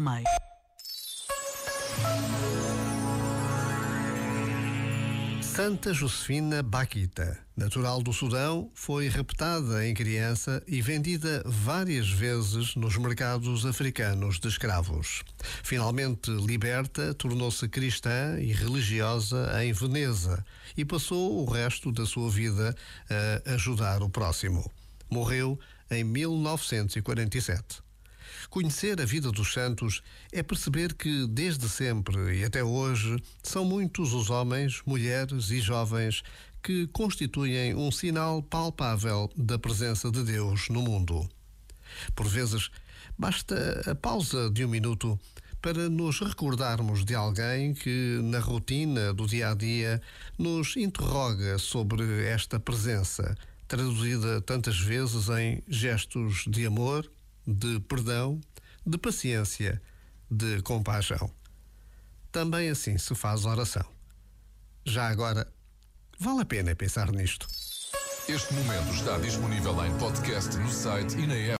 do. Santa Josefina Baquita, natural do Sudão, foi raptada em criança e vendida várias vezes nos mercados africanos de escravos. Finalmente liberta, tornou-se cristã e religiosa em Veneza e passou o resto da sua vida a ajudar o próximo. Morreu em 1947. Conhecer a vida dos santos é perceber que, desde sempre e até hoje, são muitos os homens, mulheres e jovens que constituem um sinal palpável da presença de Deus no mundo. Por vezes, basta a pausa de um minuto para nos recordarmos de alguém que, na rotina do dia a dia, nos interroga sobre esta presença, traduzida tantas vezes em gestos de amor de perdão, de paciência, de compaixão. Também assim se faz oração. Já agora, vale a pena pensar nisto. Este momento está disponível em podcast no site e na app.